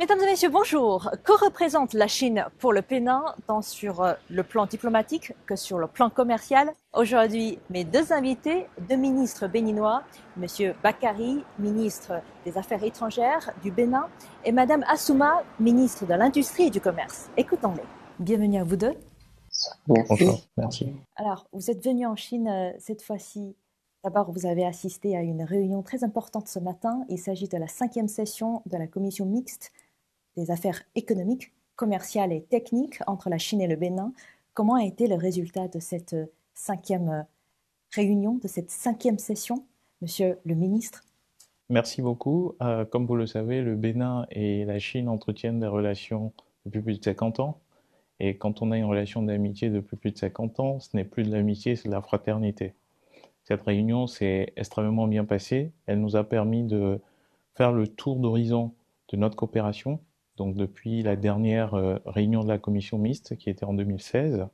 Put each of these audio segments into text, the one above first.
Mesdames et messieurs, bonjour. Que représente la Chine pour le Bénin, tant sur euh, le plan diplomatique que sur le plan commercial? Aujourd'hui, mes deux invités, deux ministres béninois, Monsieur Bakari, ministre des Affaires étrangères du Bénin, et Madame Assouma, ministre de l'Industrie et du Commerce. Écoutons-les. Bienvenue à vous deux. Merci. Merci. Alors, vous êtes venus en Chine euh, cette fois-ci D'abord, vous avez assisté à une réunion très importante ce matin. Il s'agit de la cinquième session de la commission mixte des affaires économiques, commerciales et techniques entre la Chine et le Bénin. Comment a été le résultat de cette cinquième réunion, de cette cinquième session, Monsieur le ministre? Merci beaucoup. Euh, comme vous le savez, le Bénin et la Chine entretiennent des relations depuis plus de 50 ans. Et quand on a une relation d'amitié depuis plus de 50 ans, ce n'est plus de l'amitié, c'est de la fraternité. Cette réunion s'est extrêmement bien passée. Elle nous a permis de faire le tour d'horizon de notre coopération. Donc depuis la dernière euh, réunion de la commission mixte qui était en 2016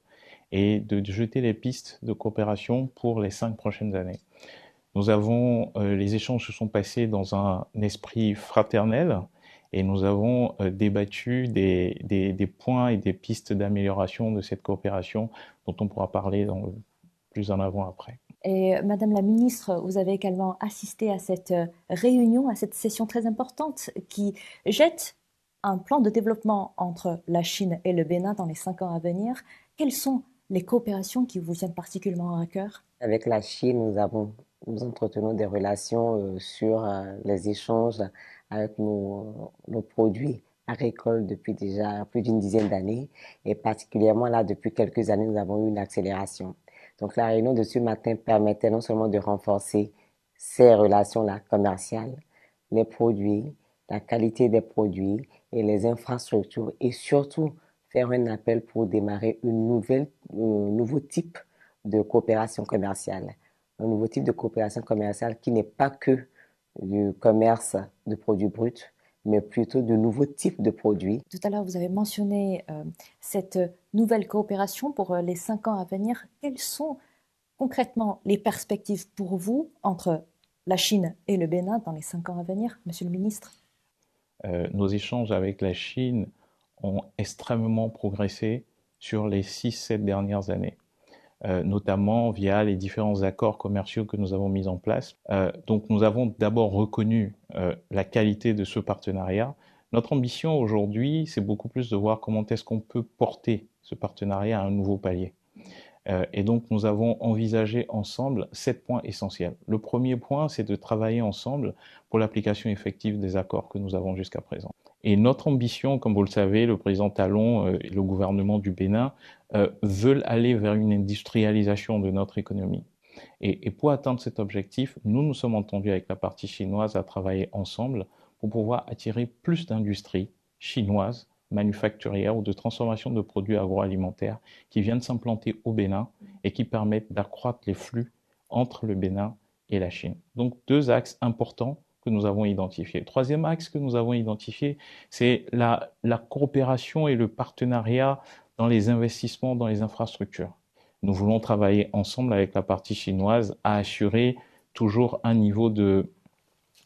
et de jeter les pistes de coopération pour les cinq prochaines années. Nous avons, euh, les échanges se sont passés dans un esprit fraternel et nous avons euh, débattu des, des, points et des pistes d'amélioration de cette coopération dont on pourra parler plus en avant après. Et Madame la ministre, vous avez également assisté à cette réunion, à cette session très importante qui jette un plan de développement entre la Chine et le Bénin dans les cinq ans à venir. Quelles sont les coopérations qui vous tiennent particulièrement à cœur? Avec la Chine, nous avons nous entretenons des relations euh, sur euh, les échanges avec nos, nos produits agricoles depuis déjà plus d'une dizaine d'années et particulièrement là depuis quelques années nous avons eu une accélération. Donc la réunion de ce matin permettait non seulement de renforcer ces relations-là commerciales, les produits, la qualité des produits et les infrastructures et surtout faire un appel pour démarrer une nouvelle, un nouveau type de coopération commerciale. Un nouveau type de coopération commerciale qui n'est pas que du commerce de produits bruts, mais plutôt de nouveaux types de produits. Tout à l'heure, vous avez mentionné euh, cette nouvelle coopération pour euh, les cinq ans à venir. Quelles sont concrètement les perspectives pour vous entre la Chine et le Bénin dans les cinq ans à venir, Monsieur le Ministre? euh, Nos échanges avec la Chine ont extrêmement progressé sur les six, sept dernières années. Euh, notamment via les différents accords commerciaux que nous avons mis en place. Euh, donc nous avons d'abord reconnu euh, la qualité de ce partenariat. Notre ambition aujourd'hui, c'est beaucoup plus de voir comment est-ce qu'on peut porter ce partenariat à un nouveau palier. Et donc nous avons envisagé ensemble sept points essentiels. Le premier point, c'est de travailler ensemble pour l'application effective des accords que nous avons jusqu'à présent. Et notre ambition, comme vous le savez, le président Talon euh, et le gouvernement du Bénin euh, veulent aller vers une industrialisation de notre économie. Et, pour atteindre cet objectif, nous nous sommes entendus avec la partie chinoise à travailler ensemble pour pouvoir attirer plus d'industries chinoises, manufacturières ou de transformation de produits agroalimentaires qui viennent s'implanter au Bénin et qui permettent d'accroître les flux entre le Bénin et la Chine. Donc deux axes importants que nous avons identifié. troisième axe que nous avons identifié, c'est la, la coopération et le partenariat dans les investissements dans les infrastructures. Nous voulons travailler ensemble avec la partie chinoise à assurer toujours un niveau de,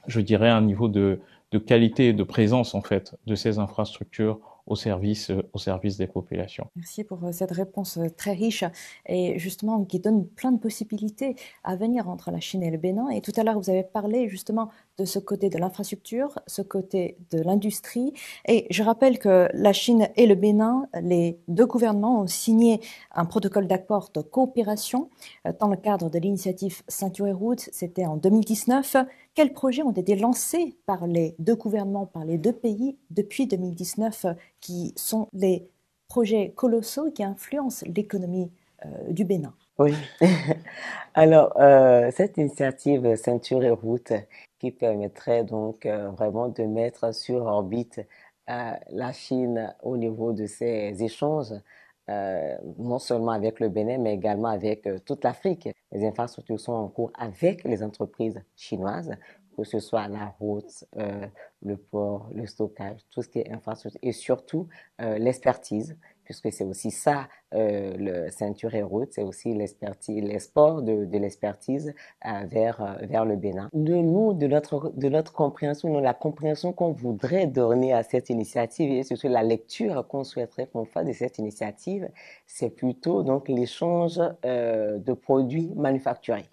je dirais, un niveau de, de qualité et de présence, en fait, de ces infrastructures au service, euh, service des populations. Merci pour euh, cette réponse euh, très riche et justement qui donne plein de possibilités à venir entre la Chine et le Bénin. Et tout à l'heure, vous avez parlé justement de ce côté de l'infrastructure, ce côté de l'industrie. Et je rappelle que la Chine et le Bénin, les deux gouvernements ont signé un protocole d'accord de coopération dans le cadre de l'initiative Ceinture et Route. C'était en 2019. Quels projets ont été lancés par les deux gouvernements, par les deux pays depuis 2019, qui sont les projets colossaux qui influencent l'économie euh, du Bénin? Oui. Alors, euh, cette initiative Ceinture et Route qui permettrait donc euh, vraiment de mettre sur orbite euh, la Chine au niveau de ces échanges, non seulement avec le Bénin, mais également avec toute l'Afrique. Les infrastructures sont en cours avec les entreprises chinoises, que ce soit la route, le port, le stockage, tout ce qui est infrastructure, et surtout l'expertise puisque c'est aussi ça, euh, le ceinture et route, c'est aussi l'export de, l'expertise euh, vers, euh, vers le Bénin. De nous, de notre, compréhension, la compréhension qu'on voudrait donner à cette initiative et surtout la lecture qu'on souhaiterait qu'on fasse de cette initiative, c'est plutôt donc l'échange de produits manufacturés.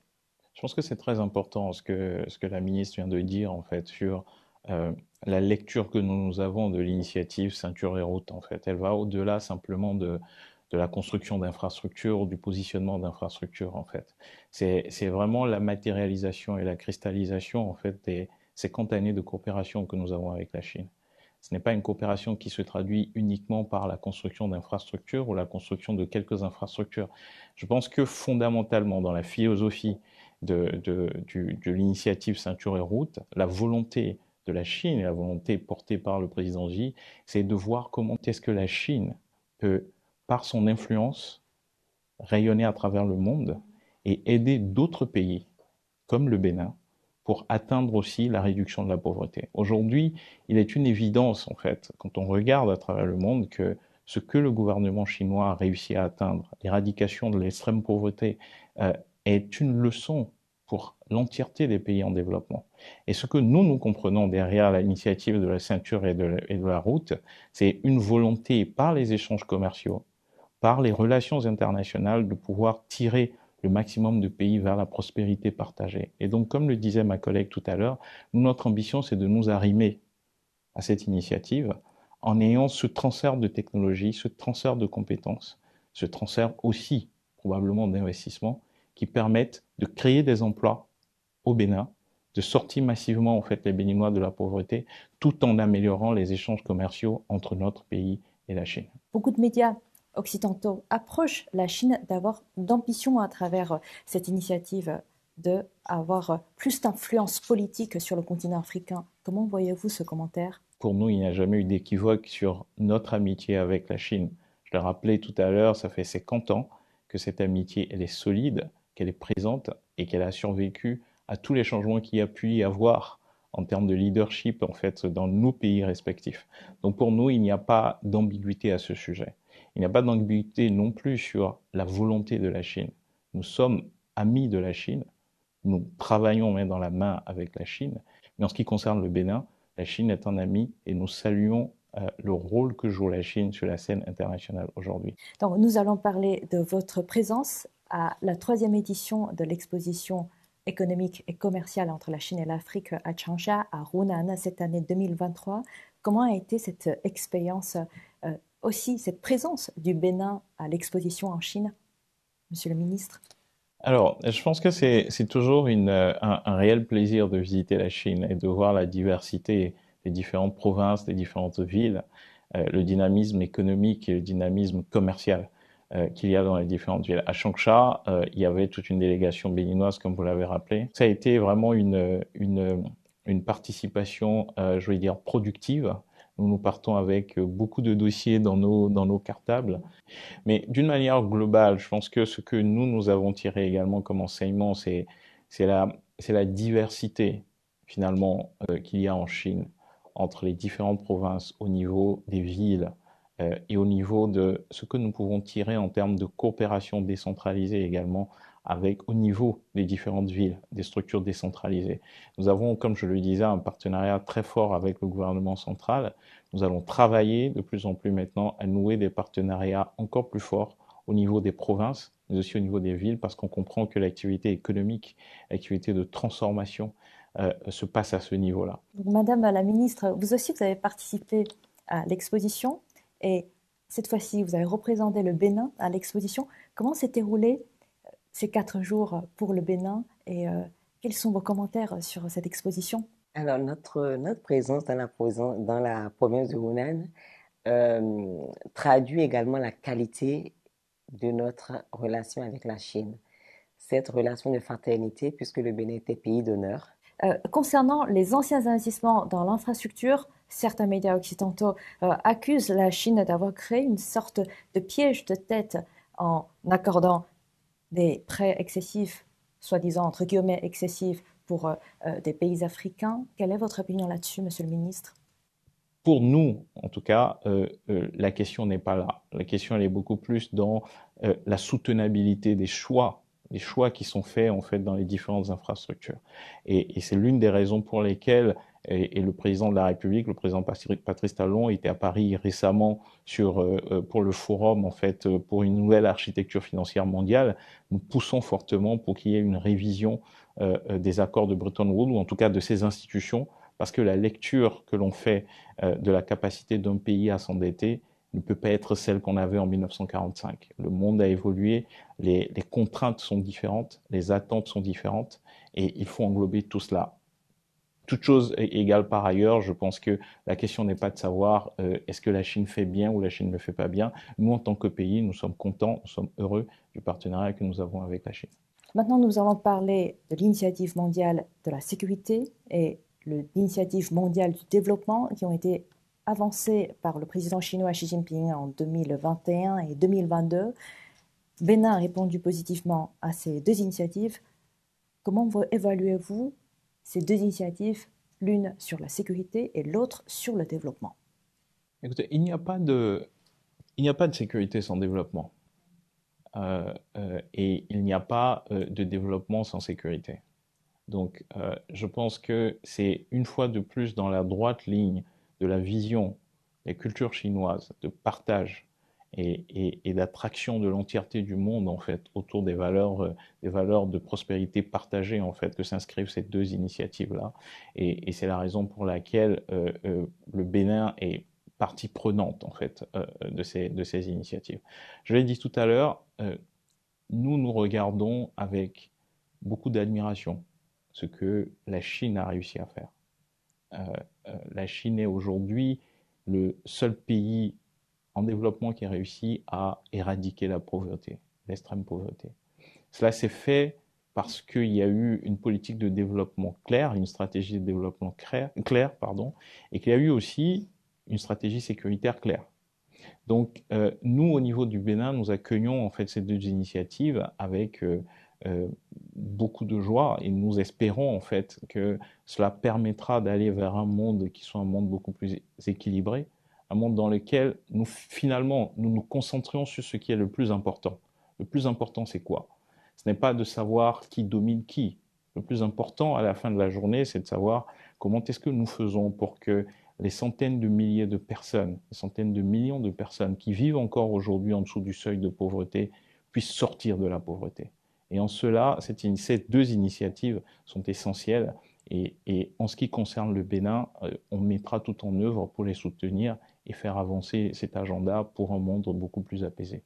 Je pense que c'est très important ce que, ce que la ministre vient de dire en fait sur euh, la lecture que nous avons de l'initiative Ceinture et Route, en fait. Elle va au-delà simplement de, la construction d'infrastructures ou du positionnement d'infrastructures, en fait. C'est vraiment la matérialisation et la cristallisation, en fait, des 50 années de coopération que nous avons avec la Chine. Ce n'est pas une coopération qui se traduit uniquement par la construction d'infrastructures ou la construction de quelques infrastructures. Je pense que fondamentalement, dans la philosophie de l'initiative Ceinture et Route, la volonté de la Chine et la volonté portée par le président Xi, c'est de voir comment est-ce que la Chine peut, par son influence, rayonner à travers le monde et aider d'autres pays, comme le Bénin, pour atteindre aussi la réduction de la pauvreté. Aujourd'hui, il est une évidence, en fait, quand on regarde à travers le monde, que ce que le gouvernement chinois a réussi à atteindre, l'éradication de l'extrême pauvreté, euh, est une leçon pour l'entièreté des pays en développement. Et ce que nous, nous comprenons derrière l'initiative de la ceinture et de la, route, c'est une volonté par les échanges commerciaux, par les relations internationales, de pouvoir tirer le maximum de pays vers la prospérité partagée. Et donc, comme le disait ma collègue tout à l'heure, notre ambition, c'est de nous arrimer à cette initiative en ayant ce transfert de technologie, ce transfert de compétences, ce transfert aussi probablement d'investissement qui permettent de créer des emplois au Bénin, de sortir massivement en fait les Béninois de la pauvreté, tout en améliorant les échanges commerciaux entre notre pays et la Chine. Beaucoup de médias occidentaux approchent la Chine d'avoir d'ambition à travers cette initiative de avoir plus d'influence politique sur le continent africain. Comment voyez-vous ce commentaire? Pour nous, il n'y a jamais eu d'équivoque sur notre amitié avec la Chine. Je le rappelais tout à l'heure, ça fait 50 ans que cette amitié elle est solide qu'elle est présente et qu'elle a survécu à tous les changements qu'il y a pu y avoir en termes de leadership en fait dans nos pays respectifs. Donc pour nous, il n'y a pas d'ambiguïté à ce sujet. Il n'y a pas d'ambiguïté non plus sur la volonté de la Chine. Nous sommes amis de la Chine, nous travaillons main dans la main avec la Chine, mais en ce qui concerne le Bénin, la Chine est un ami et nous saluons euh, le rôle que joue la Chine sur la scène internationale aujourd'hui. Donc nous allons parler de votre présence à la troisième édition de l'exposition économique et commerciale entre la Chine et l'Afrique à Changsha, à Hunan, cette année 2023. Comment a été cette expérience, euh, aussi cette présence du Bénin à l'exposition en Chine, Monsieur le ministre? Alors, je pense que c'est toujours une, un, réel plaisir de visiter la Chine et de voir la diversité des différentes provinces, des différentes villes, euh, le dynamisme économique et le dynamisme commercial. Euh, qu'il y a dans les différentes villes. À Changsha, euh, il y avait toute une délégation béninoise, comme vous l'avez rappelé. Ça a été vraiment une, une, participation, euh, je vais dire, productive. Nous, nous partons avec beaucoup de dossiers dans nos, dans nos cartables. Mais d'une manière globale, je pense que ce que nous, nous avons tiré également comme enseignement, c'est la, la diversité, finalement, qu'il y a en Chine entre les différentes provinces au niveau des villes, et au niveau de ce que nous pouvons tirer en termes de coopération décentralisée également avec au niveau des différentes villes, des structures décentralisées. Nous avons, comme je le disais, un partenariat très fort avec le gouvernement central. Nous allons travailler de plus en plus maintenant à nouer des partenariats encore plus forts au niveau des provinces, mais aussi au niveau des villes, parce qu'on comprend que l'activité économique, l'activité de transformation euh, se passe à ce niveau-là. Madame la ministre, vous aussi, vous avez participé à l'exposition et cette fois-ci, vous avez représenté le Bénin à l'exposition. Comment s'est déroulé euh, ces quatre jours pour le Bénin et euh, quels sont vos commentaires sur cette exposition? Alors, notre, notre présence dans la, dans la province de Hunan euh, traduit également la qualité de notre relation avec la Chine. Cette relation de fraternité, puisque le Bénin était pays d'honneur. Euh, concernant les anciens investissements dans l'infrastructure, certains médias occidentaux euh, accusent la Chine d'avoir créé une sorte de piège de tête en accordant des prêts excessifs, soi-disant entre guillemets excessifs, pour euh, euh, des pays africains. Quelle est votre opinion là-dessus, Monsieur le Ministre? Pour nous, en tout cas, la question n'est pas là. La question, elle est beaucoup plus dans la soutenabilité des choix, les choix qui sont faits en fait dans les différentes infrastructures. Et c'est l'une des raisons pour lesquelles et, le président de la République, le président Patrice Talon, était à Paris récemment sur pour le forum en fait pour une nouvelle architecture financière mondiale. Nous poussons fortement pour qu'il y ait une révision des accords de Bretton Woods ou en tout cas de ces institutions parce que la lecture que l'on fait euh, de la capacité d'un pays à s'endetter ne peut pas être celle qu'on avait en 1945. Le monde a évolué, les, contraintes sont différentes, les attentes sont différentes, et il faut englober tout cela. Toute chose égale par ailleurs, je pense que la question n'est pas de savoir euh, est-ce que la Chine fait bien ou la Chine ne fait pas bien. Nous, en tant que pays, nous sommes contents, nous sommes heureux du partenariat que nous avons avec la Chine. Maintenant, nous allons parler de l'initiative mondiale de la sécurité et l'initiative mondiale du développement qui ont été avancées par le président chinois Xi Jinping en 2021 et 2022. Bénin a répondu positivement à ces deux initiatives. Comment évaluez-vous ces deux initiatives, l'une sur la sécurité et l'autre sur le développement Écoutez, il n'y a pas de, il n'y a pas de sécurité sans développement. Euh, euh, et il n'y a pas euh, de développement sans sécurité. Donc, je pense que c'est une fois de plus dans la droite ligne de la vision des cultures chinoises de partage et, d'attraction de l'entièreté du monde en fait autour des valeurs, euh, des valeurs de prospérité partagée en fait que s'inscrivent ces deux initiatives là. Et, c'est la raison pour laquelle euh, le Bénin est partie prenante en fait de ces de ces initiatives. Je l'ai dit tout à l'heure, nous nous regardons avec beaucoup d'admiration ce que la Chine a réussi à faire. Euh, euh, la Chine est aujourd'hui le seul pays en développement qui a réussi à éradiquer la pauvreté, l'extrême pauvreté. Cela s'est fait parce qu'il y a eu une politique de développement claire, une stratégie de développement claire, claire pardon, et qu'il y a eu aussi une stratégie sécuritaire claire. Donc, euh, nous, au niveau du Bénin, nous accueillons en fait ces deux initiatives avec euh, beaucoup de joie et nous espérons en fait que cela permettra d'aller vers un monde qui soit un monde beaucoup plus équilibré, un monde dans lequel nous finalement nous nous concentrions sur ce qui est le plus important. Le plus important c'est quoi? Ce n'est pas de savoir qui domine qui. Le plus important à la fin de la journée c'est de savoir comment est-ce que nous faisons pour que les centaines de milliers de personnes, les centaines de millions de personnes qui vivent encore aujourd'hui en dessous du seuil de pauvreté puissent sortir de la pauvreté. Et en cela, ces deux initiatives sont essentielles. Et, en ce qui concerne le Bénin, euh, on mettra tout en œuvre pour les soutenir et faire avancer cet agenda pour un monde beaucoup plus apaisé.